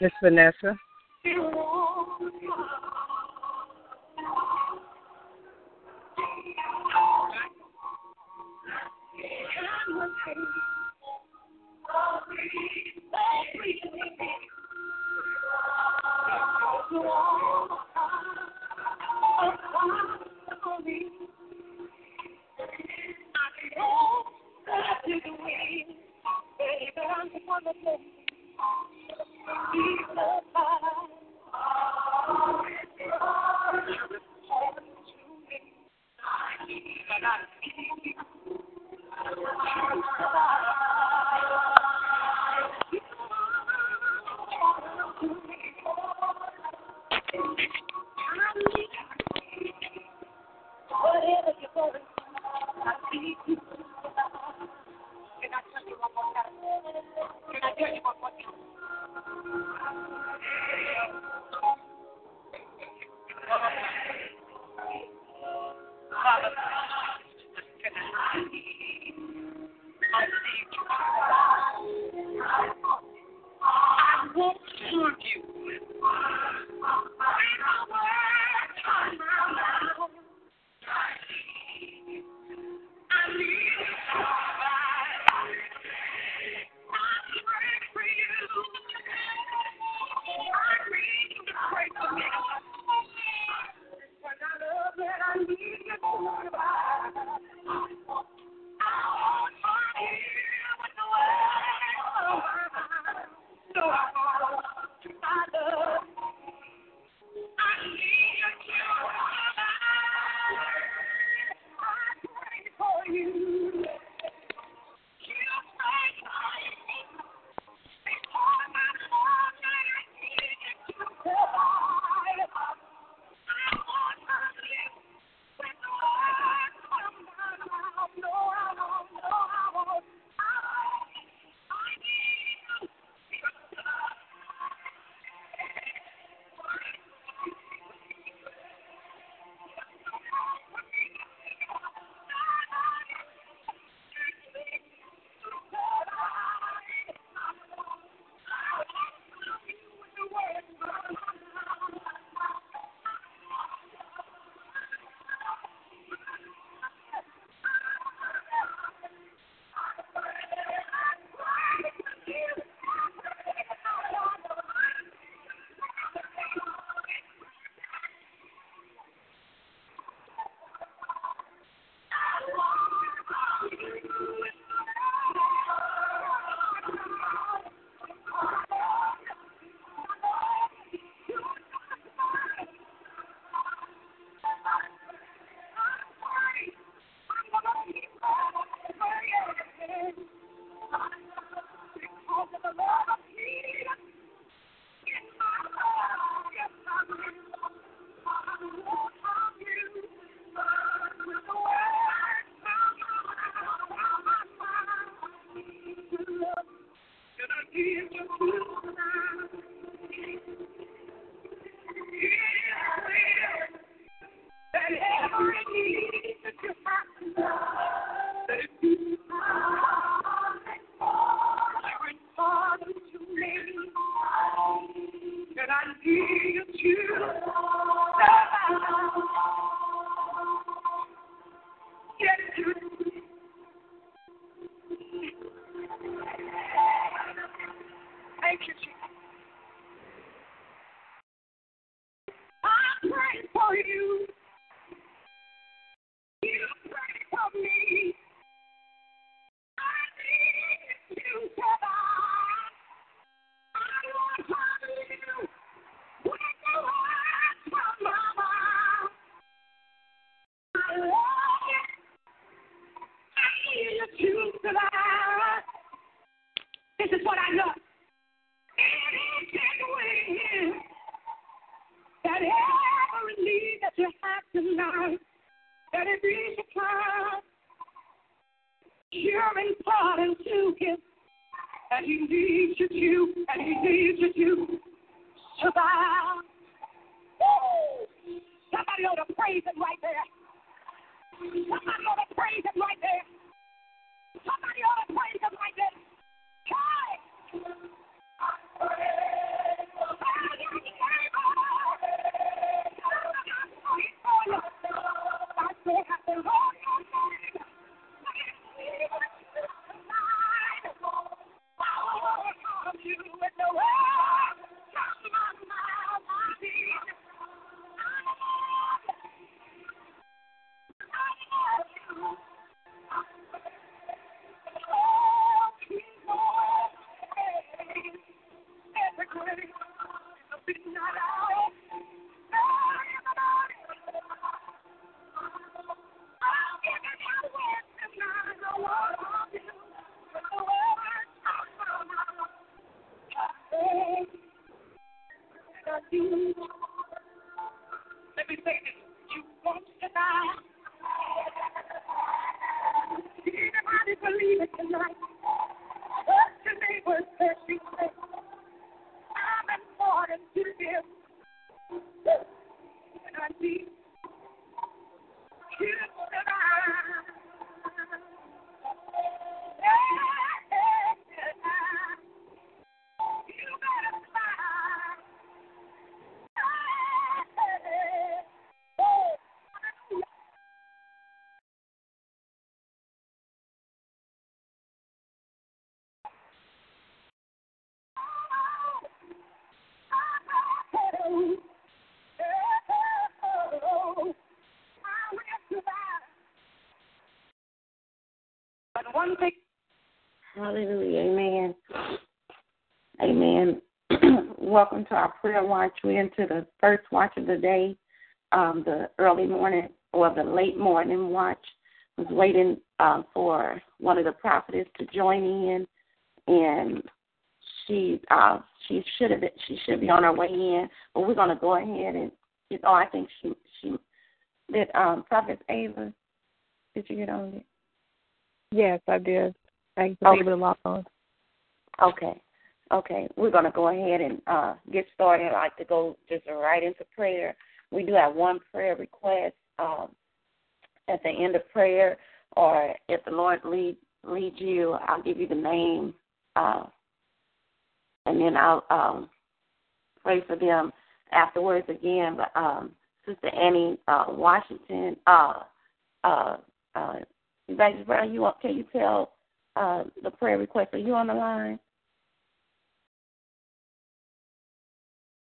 Miss Vanessa. With that every need that you have tonight, that to him, and he needs you and he needs you! Somebody ought to praise him right there. Somebody ought to praise him right there. Somebody ought to praise him right there. Hey! Let me one thing Hallelujah. Amen. Amen. Welcome to our prayer watch. We're into the first watch of the day, um, the early morning or the late morning watch. was waiting uh, for one of the prophetess to join in, and she uh, she should have been, she should be on her way in. But we're to go ahead and you know I think she she did um, prophetess Ava. Did you get on it? Yes, I did. I was Okay. able to log on. Okay. Okay. We're going to go ahead and uh, get started. I'd like to go just right into prayer. We do have one prayer request um, at the end of prayer, or if the Lord lead, leads you, I'll give you the name, uh, and then I'll um, pray for them afterwards again. But um, Sister Annie uh, Washington, uh, uh, uh, Evangelist Brown, you can you tell uh, the prayer request? Are you on the line?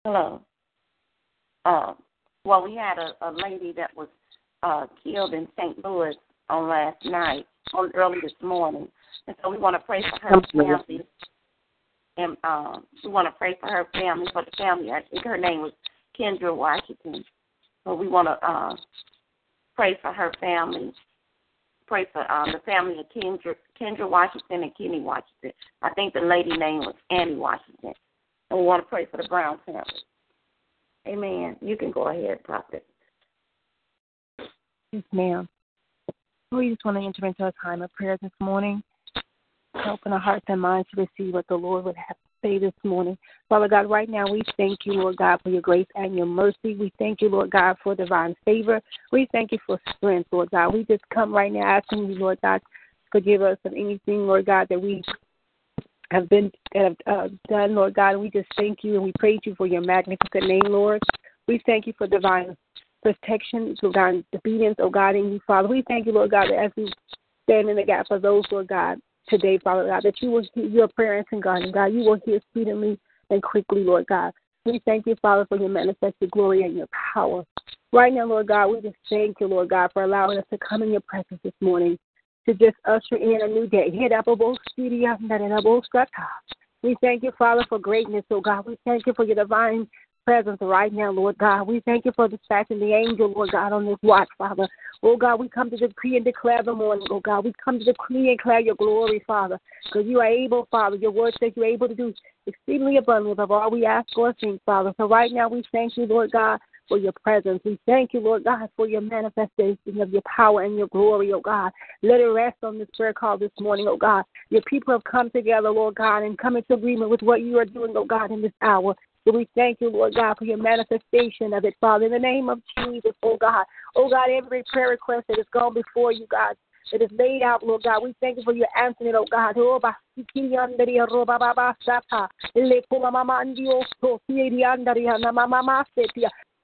Hello. Uh, well, we had a, a lady that was uh, killed in St. Louis on last night, on early this morning, and so we want to pray for her family. And um, we want to pray for her family, for the family. I think her name was Kendra Washington. So we want to uh, pray for her family. Pray for um, the family of Kendra, Kendra Washington and Kenny Washington. I think the lady name was Annie Washington. And we want to pray for the Brown family. Amen. You can go ahead, Prophet. Yes, ma'am. We just want to enter into a time of prayer this morning. Open our hearts and minds to receive what the Lord would have say this morning. Father God, right now we thank you, Lord God, for your grace and your mercy. We thank you, Lord God, for divine favor. We thank you for strength, Lord God. We just come right now asking you, Lord God, forgive us of anything, Lord God, that we have been have uh, done, Lord God. We just thank you and we praise you for your magnificent name, Lord. We thank you for divine protection, divine obedience, oh God, in you, Father. We thank you, Lord God, that as we stand in the gap for those, Lord God, today, Father God, that you will hear your prayers and God, and God, you will hear speedily and quickly, Lord God. We thank you, Father, for your manifested glory and your power. Right now, Lord God, we just thank you, Lord God, for allowing us to come in your presence this morning to just usher in a new day. We thank you, Father, for greatness, oh God. We thank you for your divine presence right now, Lord God. We thank you for dispatching the angel, Lord God, on this watch, Father. Oh God, we come to decree and declare the morning, oh God. We come to decree and declare your glory, Father, because you are able, Father. Your word says you're able to do exceedingly abundantly of all we ask or think, Father. So right now we thank you, Lord God, for your presence. We thank you, Lord God, for your manifestation of your power and your glory, oh God. Let it rest on this prayer call this morning, oh God. Your people have come together, Lord God, and come into agreement with what you are doing, oh God, in this hour. So we thank you, Lord God, for your manifestation of it, Father, in the name of Jesus, oh God. Oh God, every prayer request that has gone before you, God, that is laid out, Lord God. We thank you for your answering it, oh God. Oh,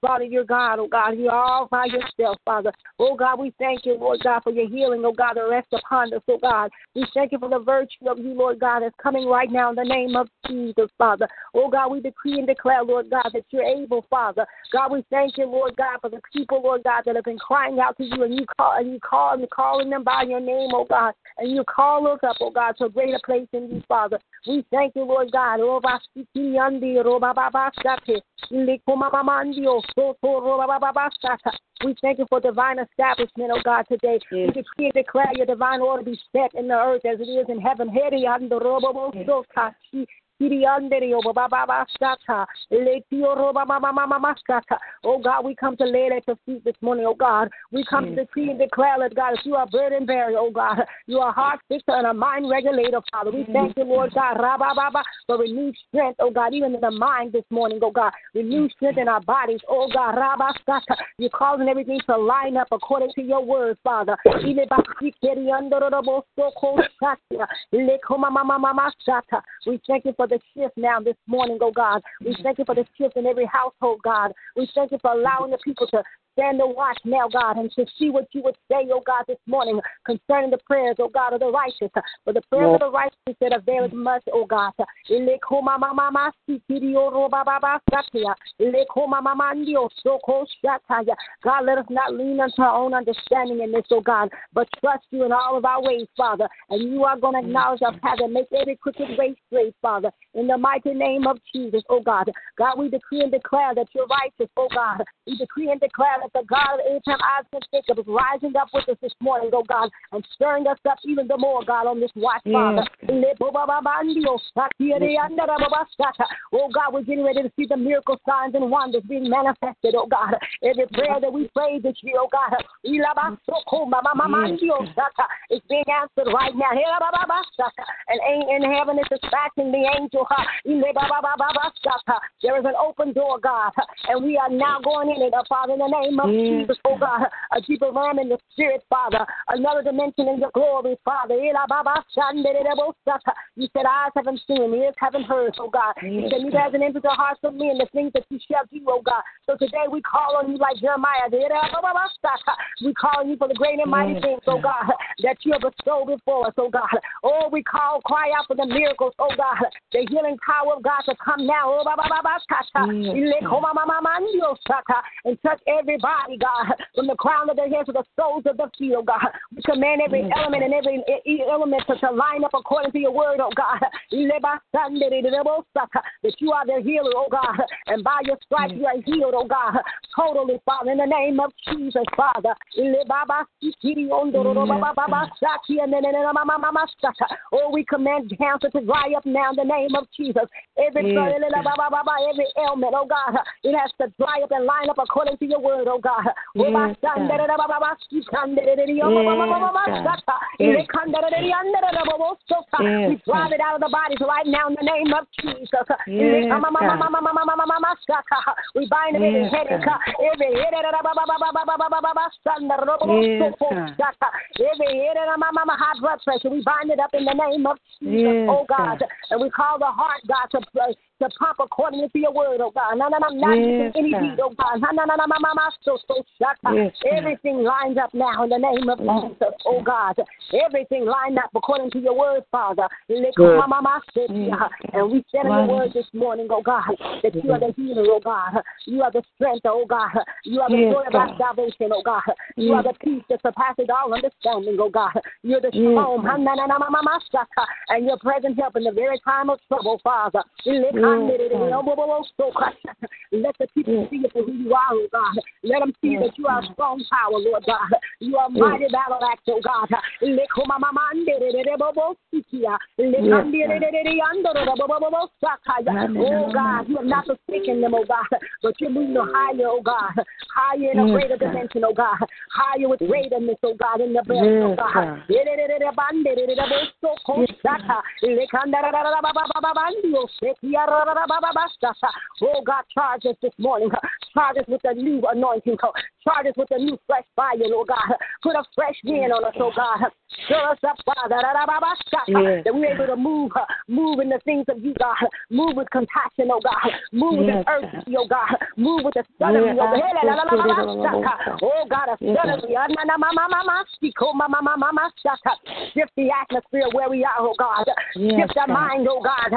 Father, you're God, oh God. You're all by yourself, Father. Oh God, we thank you, Lord God, for your healing, oh God, that rests upon us, oh God. We thank you for the virtue of you, Lord God, that's coming right now in the name of Jesus, Father. Oh God, we decree and declare, Lord God, that you're able, Father. God, we thank you, Lord God, for the people, Lord God, that have been crying out to you and you call and you call and calling them by your name, oh God. And you call us up, oh God, to a greater place in you, Father. We thank you, Lord God. Oh, we thank you for divine establishment, oh God, today. We decree and declare your divine order be set in the earth as it is in heaven. Oh God, we come to lay at your feet this morning, oh God. We come to decree and declare, Lord God, that you are burden bearer, oh God. You are heart fixer and a mind regulator, Father. We thank you, Lord God, for renewed strength, oh God, even in the mind this morning, oh God. Renewed strength in our bodies, oh God. You're causing everything to line up according to your word, Father. We thank you for the shift now this morning, oh God. We thank you for the shift in every household, God. We thank you for allowing the people to stand and watch now, God, and to see what you would say, oh God, this morning concerning the prayers, oh God, of the righteous. For the prayers of the righteous that availeth much, oh God. God, let us not lean unto our own understanding in this, oh God, but trust you in all of our ways, Father. And you are going to mm. acknowledge our path and make every crooked way straight, Father. In the mighty name of Jesus, oh God. God, we decree and declare that you're righteous, oh God. We decree and declare that the God of Abraham, Isaac, Jacob is rising up with us this morning, oh God, and stirring us up even the more, God, on this watch, Father. Oh God, we're getting ready to see the miracle signs and wonders being manifested, oh God. Every prayer that we pray this year, oh God, is being answered right now. And in heaven is dispatching the angel. There is an open door, God, and we are now going in it, Father, in the name of mm. Jesus, oh God, a deeper realm in the spirit, Father, another dimension in your glory, Father. You said eyes haven't seen, ears haven't heard, oh God. You said you hasn't entered the hearts of men the things that you shall do, oh God. So today we call on you like Jeremiah. We call on you for the great and mighty things, oh God, that you have bestowed before us, oh God. Oh, we call, cry out for the miracles, oh God, the healing power of God to come now, oh, and touch everybody, God, from the crown of their heads to the soles of the feet, oh God. We command every mm. element and every element to, to line up according to your word, oh God. That you are the healer, oh God, and by your stripes mm. you are healed, oh God. Totally, Father, in the name of Jesus, Father. Oh, we command cancer to dry up now in the name of Jesus. Every, mm. every ailment, oh God, it has to dry up and line up according to your word, oh God. Yes, We drive it out of the bodies right now in the name of Jesus. We bind it every headache, every every high blood pressure. We bind it up in the name of Jesus, oh God. And we call the heart, God, to to pump according to your word, oh God. No, no, no, not any beat, oh God. Yes, Everything lines up now in the name of Jesus, oh God. Everything lined up according to your word, Father. And we said in your word this morning, oh God, that you are the healer, oh God. You are the strength, oh God. You are the joy of our salvation, oh God. You are the peace that surpasses all understanding, oh God. You're the shalom, and your present help in the very time of trouble, Father. Let the people see you for who you are, oh God. Let them see that you are strong power, Lord God. You are mighty battle axe, oh God. Oh God, you have not forsaken them, oh God, but you're moving higher, oh God, higher in a greater dimension, oh God, higher with greaterness, oh God, in the belly, oh God. Oh God, charge us this morning. Charge us with a new anointing. Charge us with a new fresh fire, oh God. Put a fresh wind on us, oh God. Stir us up, Father. Yes. That we're able to move, uh, move in the things of you, God. Move with compassion, oh God. Move with urgency, oh God. Move with a suddenly, oh God. Oh God, a suddenly. Shift the atmosphere where we are, oh God. Shift our mind, oh God.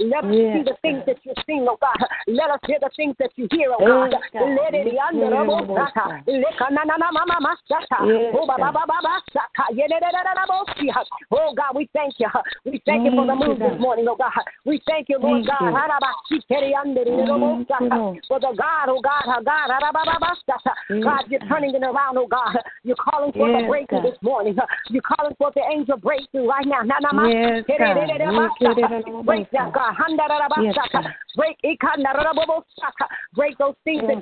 Let us see the things that you see, oh God. Let us hear the things that you hear, oh God. Let it under the Oh God, we thank you. We thank you for the move this morning, oh God. We thank you, Lord God. For the God, oh God, oh God. God, you're turning it around, oh God. You're calling for the breakthrough this morning. You're calling for the angel breakthrough right now. Yes, Break that, God. Break Break those things that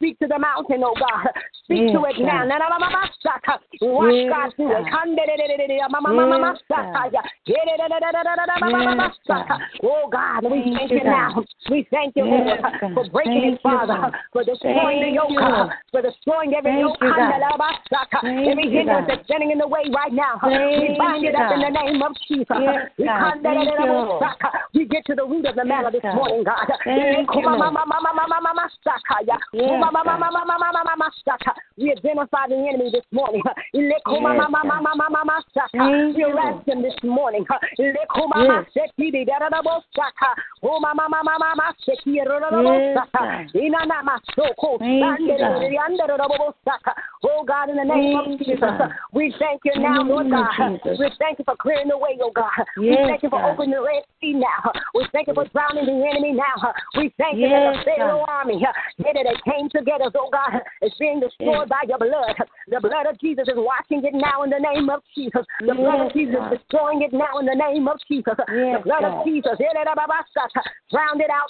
Speak to the mountain, oh God. Speak to it now. Watch God do it. Oh God, we thank you now. We thank you, Lord, for breaking it, Father, for destroying the yoke, for destroying every yoke, every hindrance that's standing in the way right now. We bind it up in the name of Jesus. We get to the root of the matter this morning, God. We identify the enemy this morning. We arrest him this morning. Oh God, in the name of Jesus, we thank you now, Lord God. We thank you for clearing the way, oh God. We thank you for opening the Red Sea now. We thank you for drowning the enemy now. We thank you that the Pharaoh army that came together, oh God, is being destroyed by your blood. The blood of Jesus is washing it now in the name of Jesus. The blood of Jesus is destroying it now in the name of Jesus. The blood of Jesus, eh, drown it out.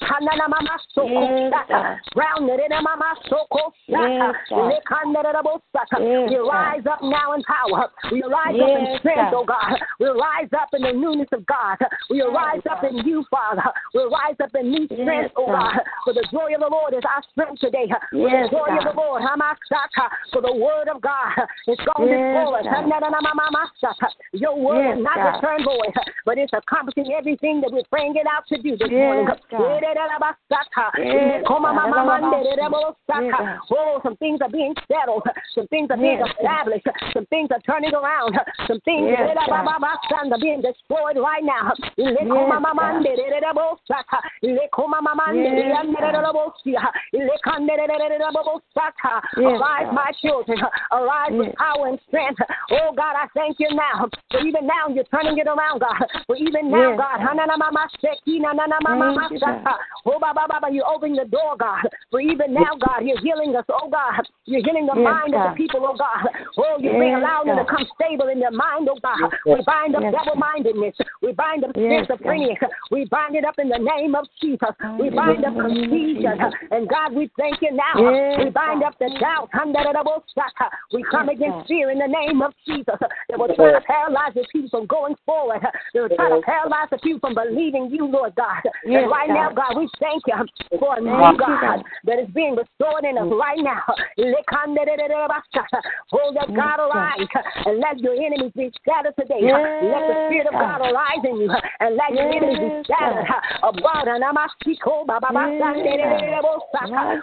Drown it in a mama, so called Saka. We rise up now in power. We rise up in strength, oh God. We rise up in the newness of God. We rise up in you, Father. We rise up in new strength, oh God. For the joy of the Lord is our strength today. For the joy of the Lord, for the word of God is going before us. Your word is not return void, but it's accomplishing everything that we're praying it out to do this morning. Oh, some things are being settled. Some things are being established. Some things are turning around. Some things are being destroyed right now. Arise, my children. Arise with power and strength. Oh, God, I thank you now. For even now, you're turning it around, God. For even now, God. Hanana Mama Seki, na na na mama. Oh, Baba, you open the door, God. For even now, God, you're healing us, oh, God. You're healing the mind of the people, oh, God. Oh, you're allowing them to come stable in their mind, oh, God. We bind up double mindedness. We bind up schizophrenia. We bind it up in the name of Jesus. We bind up confusion. And God, we thank you now. We bind up the doubt. We come against fear in the name of Jesus. They will try to paralyze the people from going forward. They will try to paralyze the people from believing you, Lord God. And right now, God, we thank you for a new God that is being restored in us right now. Hold that God arise and let your enemies be scattered today. Let the Spirit of God arise in you and let your enemies be scattered. Abroad.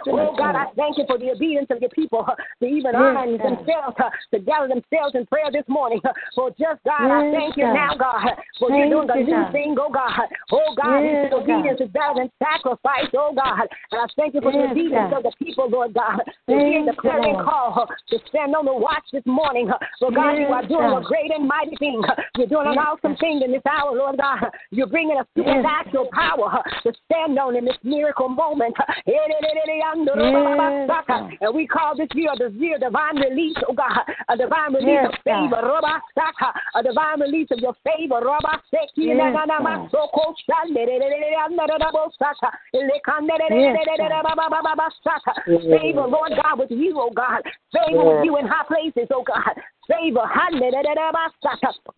Oh God, I thank you for the obedience of your people to even honor themselves, uh, to gather themselves in prayer this morning. For just God, I thank you now, God, for you're doing a new thing, oh God. Oh God, yes, obedience is better than sacrifice, oh God. And I thank you for the obedience of the people, Lord God. To hear the clarion call to stand on the watch this morning. For God, you are doing a great and mighty thing. You're doing an awesome thing in this hour, Lord God. You're bringing a supernatural power to stand on in this miracle moment. And we call this year the year divine release, oh God, a divine release of favor, a divine release of your favor. Raba Sekanama so called Saka. Favor, Lord God, with you, oh God. Favor with you in high places, oh God favor.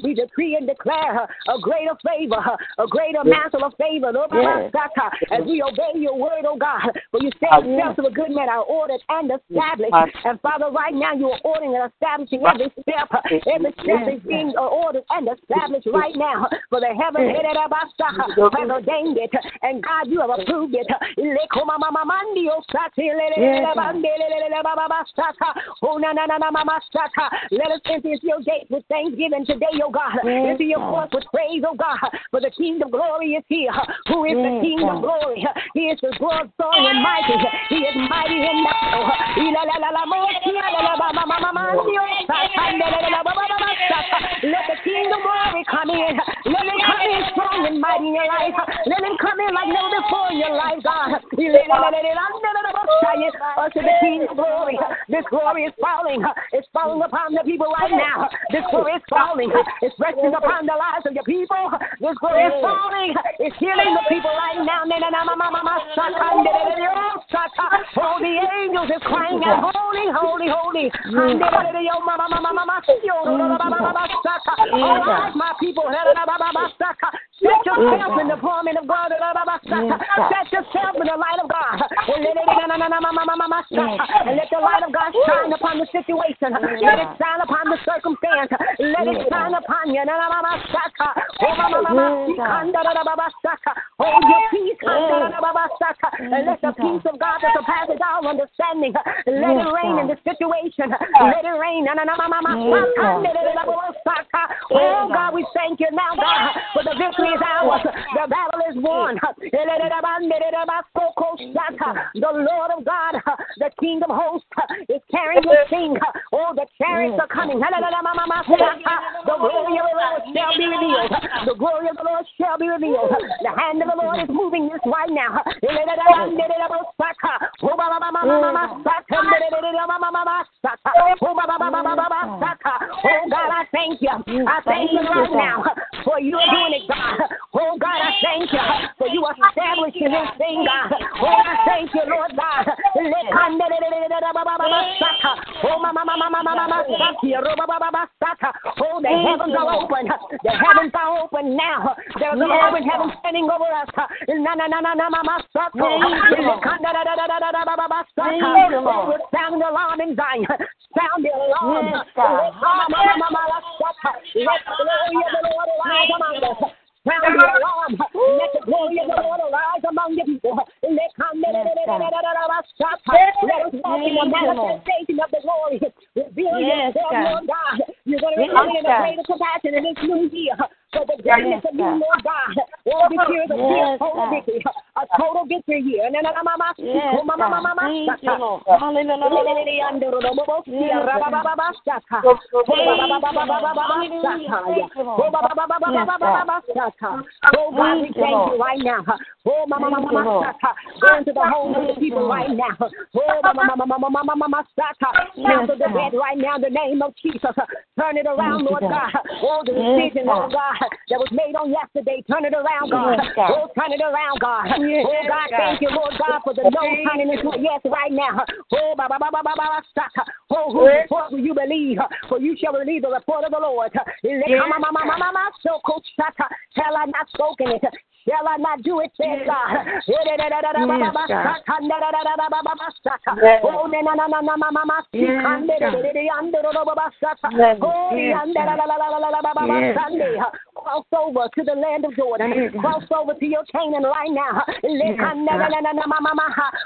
We decree and declare her a greater favor, a greater mantle of favor. As we obey your word, oh God. For you say the steps of a good man are ordered and established. And Father, right now you are ordering and establishing every step. Every step is being ordered and established right now. For the heaven has ordained it. And God, you have approved it. Oh, oh, Let us enter into your gates with thanksgiving today, oh God. Yes, into your courts with praise, oh God. For the King of glory is here. Who is yes, the King God. of glory? He is the Lord strong and mighty. He is mighty in battle. Let the King of glory come in. Let him come in strong and mighty in your life. Let him come in like never before in your life, God. Us to the King of glory. This glory is falling. It's falling upon the people right now. This glory is falling. It's resting upon the lives of your people. This glory is falling. It's healing the people right now. Oh, the angels is crying out, holy, holy, holy. All right, my people. Set yourself in the palm of God. Set yourself in the light of God. And let the light of God shine upon the situation. Let it shine upon the circumstance. Let it shine upon you. Hold your peace. And let the peace of God that surpasses all understanding. Let it rain in the situation. Let it rain. Oh God, we thank you now, God, for the victory is ours. The battle is won. Hmm. The Lord of God, the King of hosts, is carrying his king. Oh, the chariots are coming. Hmm. The glory of the Lord shall be revealed. The glory of the Lord shall be revealed. The hand of the Lord is moving this right now. Oh God, I thank you. I thank you right now for you doing it, God. Oh God, I thank you for you establishing this thing, God. Oh, I thank you, Lord God. Oh, the heavens are open. The heavens are open now. There's an open heaven standing over us. Oh, sound the alarm in Zion. Sound the alarm. Oh, Let the glory of the Lord arise among us. Sound the alarm. Let the glory of the Lord arise among the people. Let come us walk in the manifestation of the glory. Reveal yourself, Lord God. You're going to remain in a greater compassion in this new year. For the greatness of you, Lord God. All the tears of tears, total victory. A total victory year. Yes. Thank you, Lord. Oh God, we thank you right now. Oh mama mama mama Go into the homes of the people right now. Oh mama mama mama mama mama Cancel the bed right now in the name of Jesus. Turn it around, Lord God. Oh, the decision, Lord God, that was made on yesterday. Turn it around, God. Oh, turn it around, God. Oh God, thank you, Lord God, for the no a yes right now. Oh, ba ba ba ba ba ba Oh, who report will you believe? For you shall believe the report of the Lord. Shall I not spoken it? Shall I not do it, says God? Cross over to the land of Jordan. Cross over to your Canaan right now.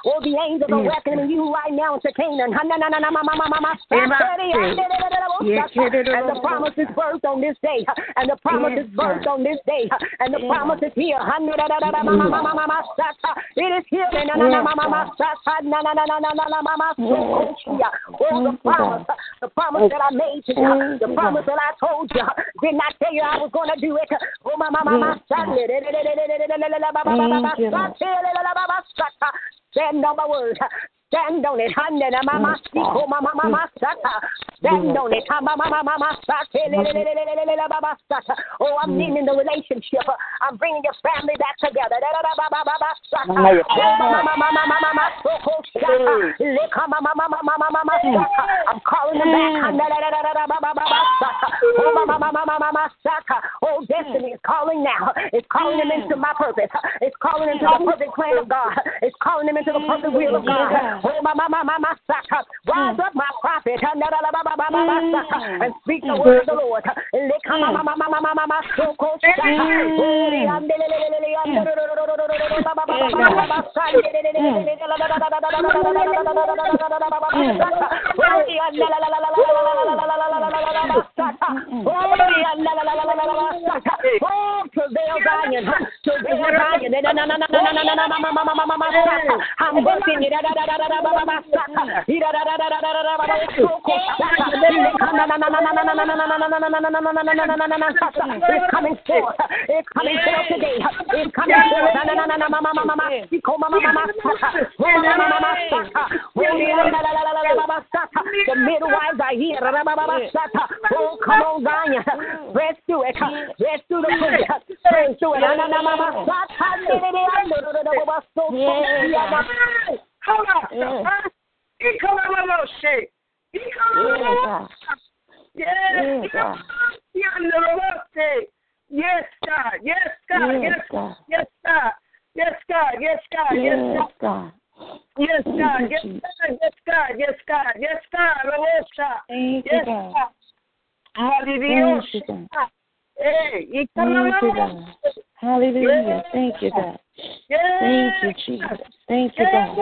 Oh, the angels are welcoming you right now to Canaan. And the promise is birthed on this day. And the promise is birthed on this day. And the promise is here. It is healing. Oh, the promise, the promise that I made to you, the promise that I told you. Did not tell you I was going to do do it. Oh, mama, mama, Send out my word. Stand on it, hande na mama siko mama mama sata. Stand on it, mama mama mama sata. Mama sata. Oh, I'm meaning the relationship. I'm bringing your family back together. Mama mama mama mama soko sata. Leka mama mama mama mama. I'm calling them back. Hande na na na mama mama sata. Oh, mama mama mama mama sata. Oh, destiny is calling now. It's calling them into my purpose. It's calling them into the perfect plan of God. It's calling them into the perfect will of God. Oh, my, my, my, my, my, Rise up, my prophet, and speak the word of the Lord. And they come back. Oh, prevail, Zion. Prevail, Zion. I'm working it. It's coming forth. It's coming forth today. It's coming forth. The midwives are here. Oh, come on, Zion. Through it. Through the He come on a little Yes, God. Yes, God. Yes, God. Yes, God. Yes, God. Yes, God. Yes, God. Yes, God. Yes, God. Yes, God. Yes, God. Yes, God. Yes, God. Yes, God. Hey, he come on. Hallelujah. Thank you, God. Thank you, Jesus. Thank you, God.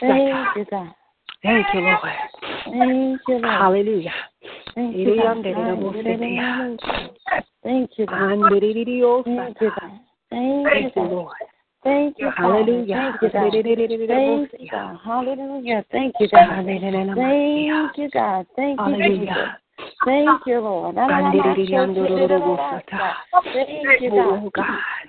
Thank you, God. Thank you, Lord. Thank you, Lord. Hallelujah. Thank you, God. Thank you, God. Thank you, God. Thank you, God. Thank you, Lord. Thank you, Hallelujah. Thank you, God. Thank you, God. Hallelujah. Thank you, God. Thank you, God. Thank you, Jesus. Thank you, Lord. Thank you, God. Thank you, God.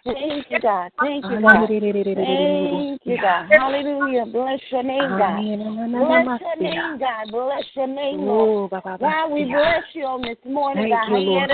Thank you, God. Thank you, God. Thank you, God. Hallelujah. Bless your name, God. Bless your name, God. Bless your name, Lord. God, we bless you on this morning, God. Thank you, Lord.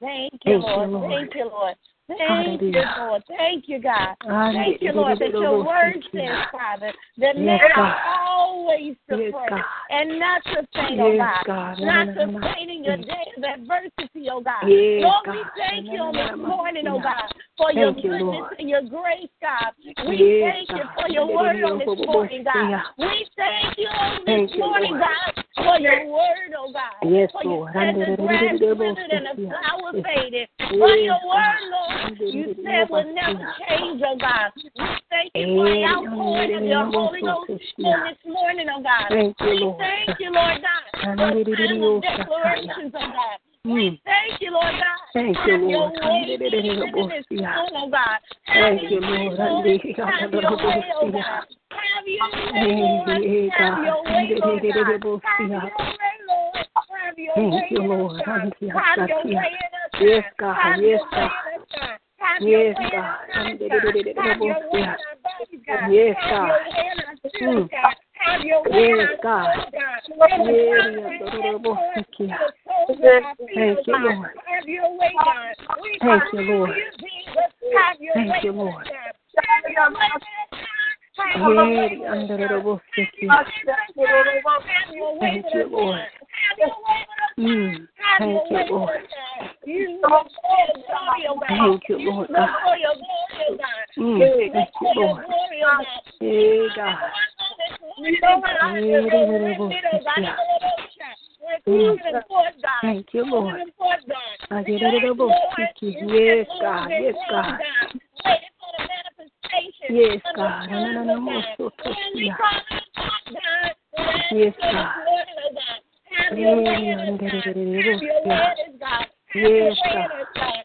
Thank you, Lord. Thank you, Lord. Thank you, Lord. Thank you, God. Thank you, Lord, that your word says, Father, that men are always to pray and not to faint, oh God. Not to faint in your day of adversity, oh God. Lord, we thank you on this morning, oh God, for your goodness and your grace, God. We thank you for your word on this morning, God. We thank you on this morning, God, for your word, oh God. Yes, for Lord. you said the grass withered and the flower faded. For your word, Lord, you said will never change, oh God. We thank you for the outpouring of your Holy Ghost on this morning, oh God. Thank you, we Lord. thank you, Lord God, for the declarations, oh God. Mm. We thank you, Lord God. Thank you, Lord. Oh, God. Thank you, Lord. Have your way, oh God. Have your way, Lord. Have your way, Lord. Have your way, Lord. Have your way, Lord. Have your way in us. Yes, God. Yes, God. Yes, mm. God. Have your way God. Yes, God. Have your way God. Have your way God. Yes, God. Yes, God. Thank you, Lord. Thank you, Lord. Thank you, Lord. Thank you, Lord. Thank you, Lord. Thank you, Lord. Mm. Thank you, Lord. Thank you, Lord Thank God. Mm. Thank you, Lord. Hey, God. Thank you, Lord. Moving and forth, God. Yes, God. Yes, God. Yes, God. Yes, God. Yes, God. Yes, God.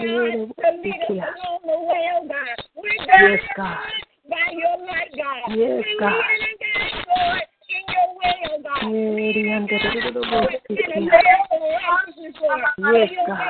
God, the yes, God. by your light, God. Yes, God. Yes, God.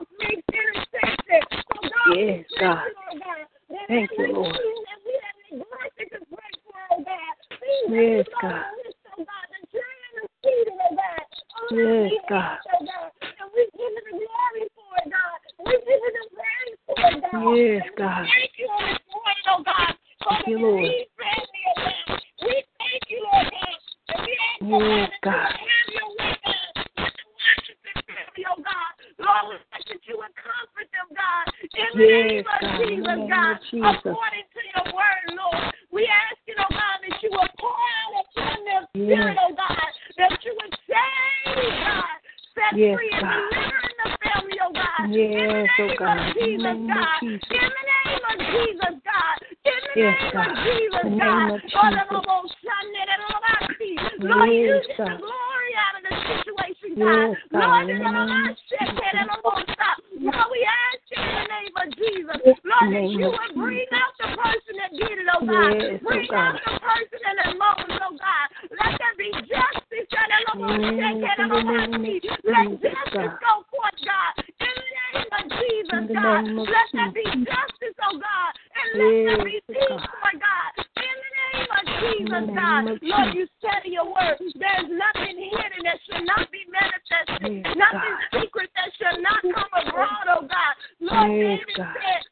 Bring out the person that did it, oh God. Yes, Bring God. out the person that is motive, oh God. Let there be justice. Yes, Let justice go forth, God. In the name of Jesus, God. Let there be justice, oh God. And let there be peace, my God. In the name of Jesus, God. Lord, you said in your word, there's nothing hidden that should not be manifested, nothing secret that should not come abroad, oh God. Lord, David said,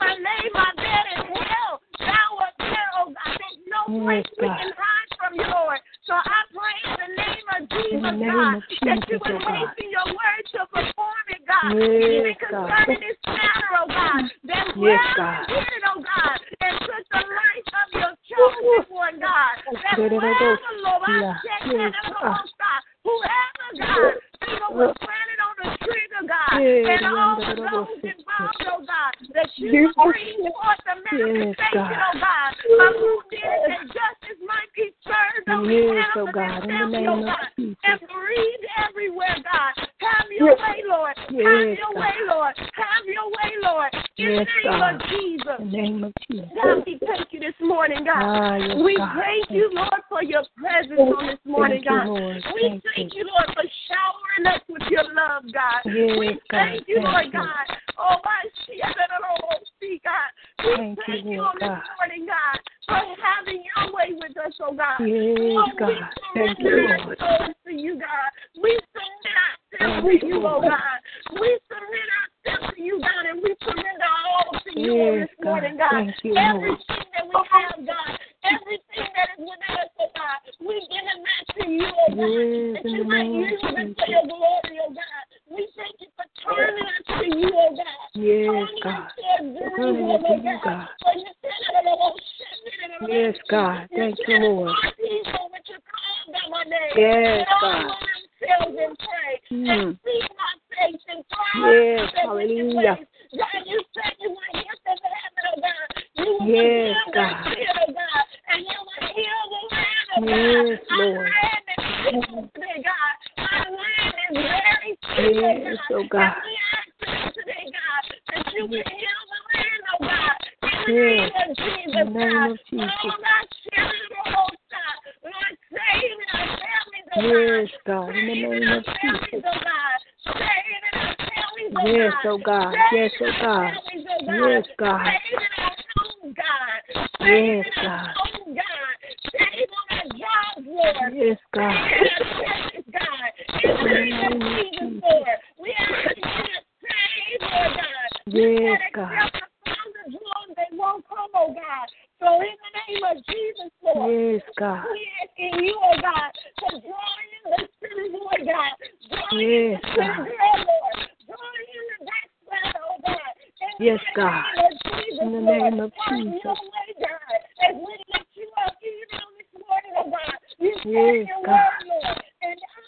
my name lay my bed in hell, thou art there, oh God. There's no place we can hide from you, Lord. So I pray in the name of Jesus, name God, of Jesus, that you would hasten your word to perform it, God. Yes, Even concerning this matter, oh God, that yes, God. did it, oh God, and took the life of your chosen one, God. That whoever, Lord, I check yeah. that, yes, God. Whoever, God, even was planted on the trigger, God, and all of those involved, oh God, that you bring forth the manifestation, oh God, of who did it, that justice might be served on behalf of God, oh God, and breathe everywhere, God. Have your way, Lord. Have your way, Lord. Have your way, Lord. In the name of Jesus. In the name of Jesus. God, we thank you this morning, God. Ah, we thank you, Lord, for your presence on this morning, God. We Thank thank you, Lord, for showering us with your love, God. Yes, we God. thank you, Lord. God. Oh, my shit, see, God. We Thank you, thank you Lord on this morning, God, for having your way with us, oh God. Yes, oh, God. We Thank you, Lord. ourselves to you, God. We submit ourselves to you, oh God. We submit ourselves to you, God, and we surrender all to you on Yes, this morning, God. God. Thank you, Lord. Everything that we have, God, everything that is within us, oh God, we give it back to you, oh God, Yes, that you might use it for your glory, oh God. We thank you for turning us to you, oh God. Yes, turning God. us to Turning us to oh you, God. God. For you said it, God, shit, it, God. Yes, God. Thank you, Lord. People which are called by my name. Yes, God. themselves and pray Mm. and seek my face and cry Yes, hallelujah. God, you said you from heaven, oh God. You will Yes, God. oh God, and you will heal the land, Yes, God. Our Lord. land is today, God. Our land is very sick, Yes, oh God. And we ask today, God, that you will heal the land, oh God. In the Yes. name of Jesus, In the name God. of Jesus. Oh, God, oh God. Lord, save our families, oh Yes, God. God. In the Save name our families, oh God. Save oh our families, oh Yes, God. oh God. Yes, oh God. families, oh God. Yes, God. Save our homes, God. Save Yes, our God. homes, God. Save on our jobs, Lord. Yes, God. Save our churches, God. In the name of Jesus, Lord. We ask you to save, Lord God. You Yes, said God. except the Father draws, they won't come, oh God. So in the name of Jesus, Lord. Yes, God. We asking you, oh God, to draw in the spirit, Lord God. Draw in Yes, the spirit, God. girl, Lord. Draw in the backslider, oh God. In the Yes, mighty God. name of Jesus, In the Lord. name of Have Jesus. your way, God. As we lift you up even on this morning, oh God. You said Yes, your God. word, Lord. And I,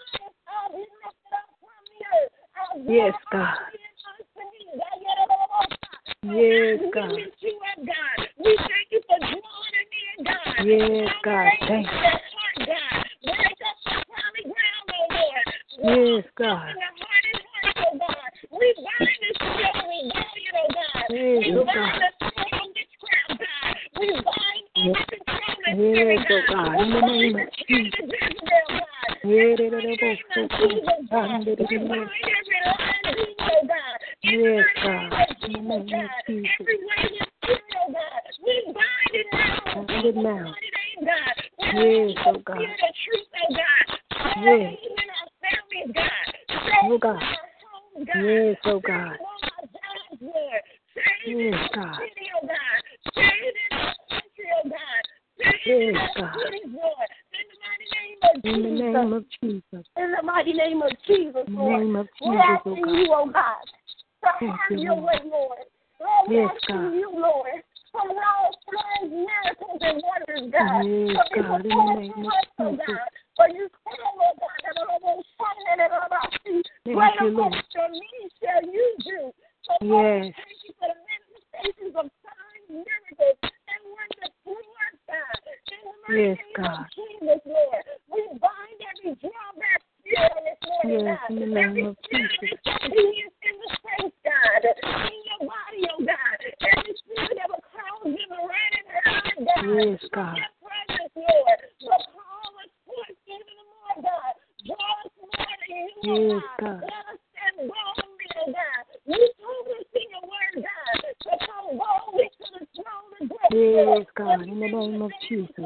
I'll be lifted up from the earth. I'll draw Yes, all God. men unto me. God, yet, oh, oh, oh, God. Yes, we God. lift you up, God. We thank you for drawing them in, God. Yes, God. Thank you. Heart, God. Break up the solid ground, oh Lord. Yes, God. In the heart and heart, oh God. We bind the spirit of rebellion, oh God. Yes, we oh bind God. the spirit of witchcraft, God. We bind every controlling Yes, spirit, oh God. In the We name bind of the spirit of Jezebel, God. Yes, In the mighty name of Jesus, God. We bind every lying demon, oh God. In the Yes, mighty name God. of In the Jesus, name of God. Jesus. Every wayward spirit, oh God. We bind it now. Bind it now. mighty name, God. We Yes, bind oh the God. spirit of truth, oh God. Yes. Save in our families, God. Save Oh, God. in our homes, God. Yes, oh Save God. on our jobs, Lord. Save in Yes, our God. city, oh God. Save in our country, oh God. Save in Yes, God. In the mighty name of Jesus. name of Jesus. In the mighty name of Jesus, In the Lord. name of We're Jesus, oh asking God. you, oh God, to have you, your Lord. way, Lord. Lord, we're Yes, asking you, Lord, for all signs, miracles, and wonders, God. Yes, for God, in the name of oh Jesus. God. For you said, oh God, that it will shine and it will see. Greater Lord. works than me shall you do. So, Lord, Yes. thank you for the manifestations of signs, miracles, and wonders through us, God. In the mighty Yes, God. Jesus, Lord. We bind every drawback spirit this morning, Yes, God. in the name every of spirit of Jesus. in the face, God. In your body, oh God. Every spirit that will cause them to run and hide, God. Yes, God. your presence, Lord. But call us forth even more, God. Draw us more to you, oh Yes, God. God. Let us stand boldly, oh God. You told us in your word, God, to come boldly to the throne of grace. Yes, God, in the name of will be able Jesus.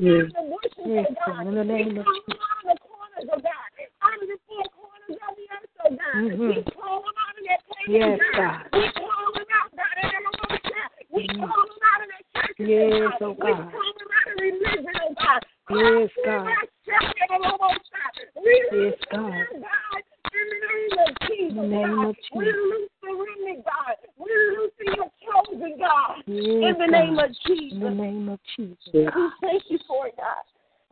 Yes. out the bushes, Yes, oh God. God. In the name we of Jesus. corners, oh God. Out of the four corners of the earth, oh God. Mhm. We call them out of that place, Yes, oh God. We call them out, God. The name. We call them out of that church, Yes, oh God. call them out of religion, oh God. Yes, God. Yes, God. God. In the name of Jesus, In the name God. of We Jesus. loose the remnant, God. We loose your chosen, God. Yes, In the name God. of Jesus. In the name of Jesus. We thank you for it, God.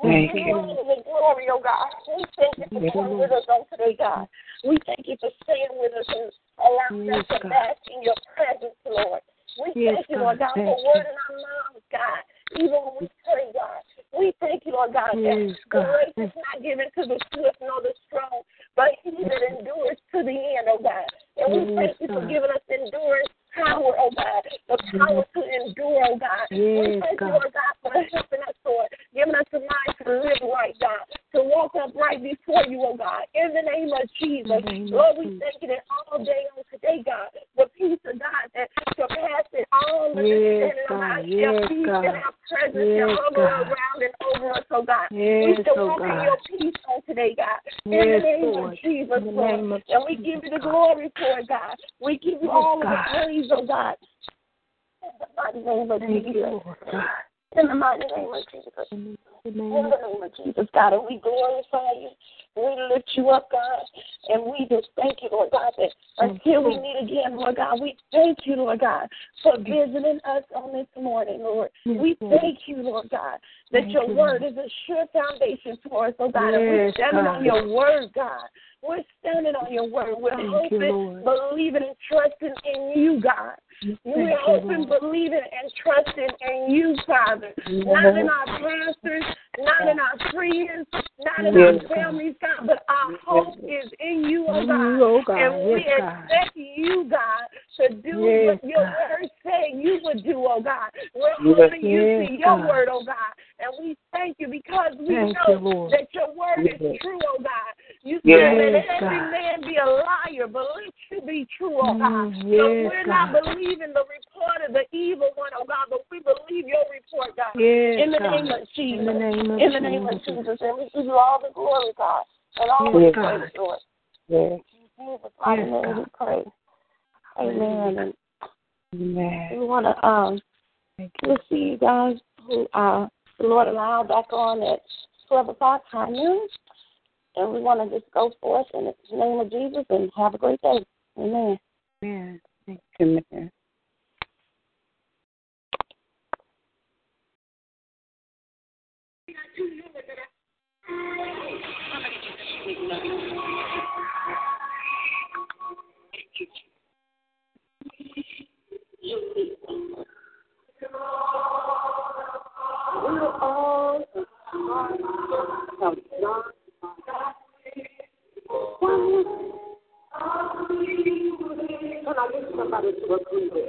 We Thank give you. all of the glory, oh God. We thank you for Yes, being Lord. with us on today, God. We thank you for staying with us and allowing Yes, us to God. bask in your presence, Lord. We Yes, thank you, God. Lord God, for Thank you. word in our mouths, God. Even when we pray, God. We thank you, Lord God, Yes, that God. the race is not given to the swift nor the strong, but he that endures to the end, oh God. And we Yes, thank you for God. giving us endurance power, oh God, the power to endure, oh God. we Yes, thank you, God. Lord God, for helping us, Lord, giving us the mind to live right, God, to walk upright before you, oh God. In the name of Jesus, In the name of Lord, we Jesus. thank you that all day on today, God, the peace of God that surpasses all Yes, understanding, oh God. God, Yes, your peace God. and our presence, Yes, your hover around and over us, oh God. Yes, we shall oh walk in your peace on today, God. In Yes, the name Lord. of Jesus, Lord. of and we give you the glory for it, God. We give you Yes, all of God. the praise, oh God. In the mighty name of Thank you, Jesus. Lord God. In the mighty name of Jesus. In the of name of Jesus, God, and we glorify you. We lift you up, God, and we just thank you, Lord God, that until we meet again, Lord God, we thank you, Lord God, for visiting us on this morning, Lord. We thank you, Lord God, that your word is a sure foundation for us, oh God, and we're standing on your word, God. We're standing on your word. We're hoping, believing, and trusting in you, God. We're hoping, believing, and trusting in you, Father. Not in our pastors, not in our friends, not in Yes, our families, God, but our hope is in you, oh God. oh God. And we Yes, God. expect you, God, to do Yes, what your God. word said you would do, oh God. We're holding you to your word, oh God. And we thank you because we Thank know you, that your word is true, oh God. You said that every man be a liar, but let you be true, oh God. Mm, so we're not believing the report of the evil one, oh God, but we believe your report, God. Yes, in the God. name of Jesus. In the name of In the name of Jesus. Jesus. And we give you all the glory, God. And all Yes, the praise. Lord. Yes. In Jesus' Yes, name we pray. Amen. Amen. we want to um we'll see you guys who uh the Lord allow back on at twelve o'clock high noon. And we want to just go forth in the name of Jesus and have a great day. Amen. Amen. Thank you. Amen. We're all of. Can I get somebody to agree with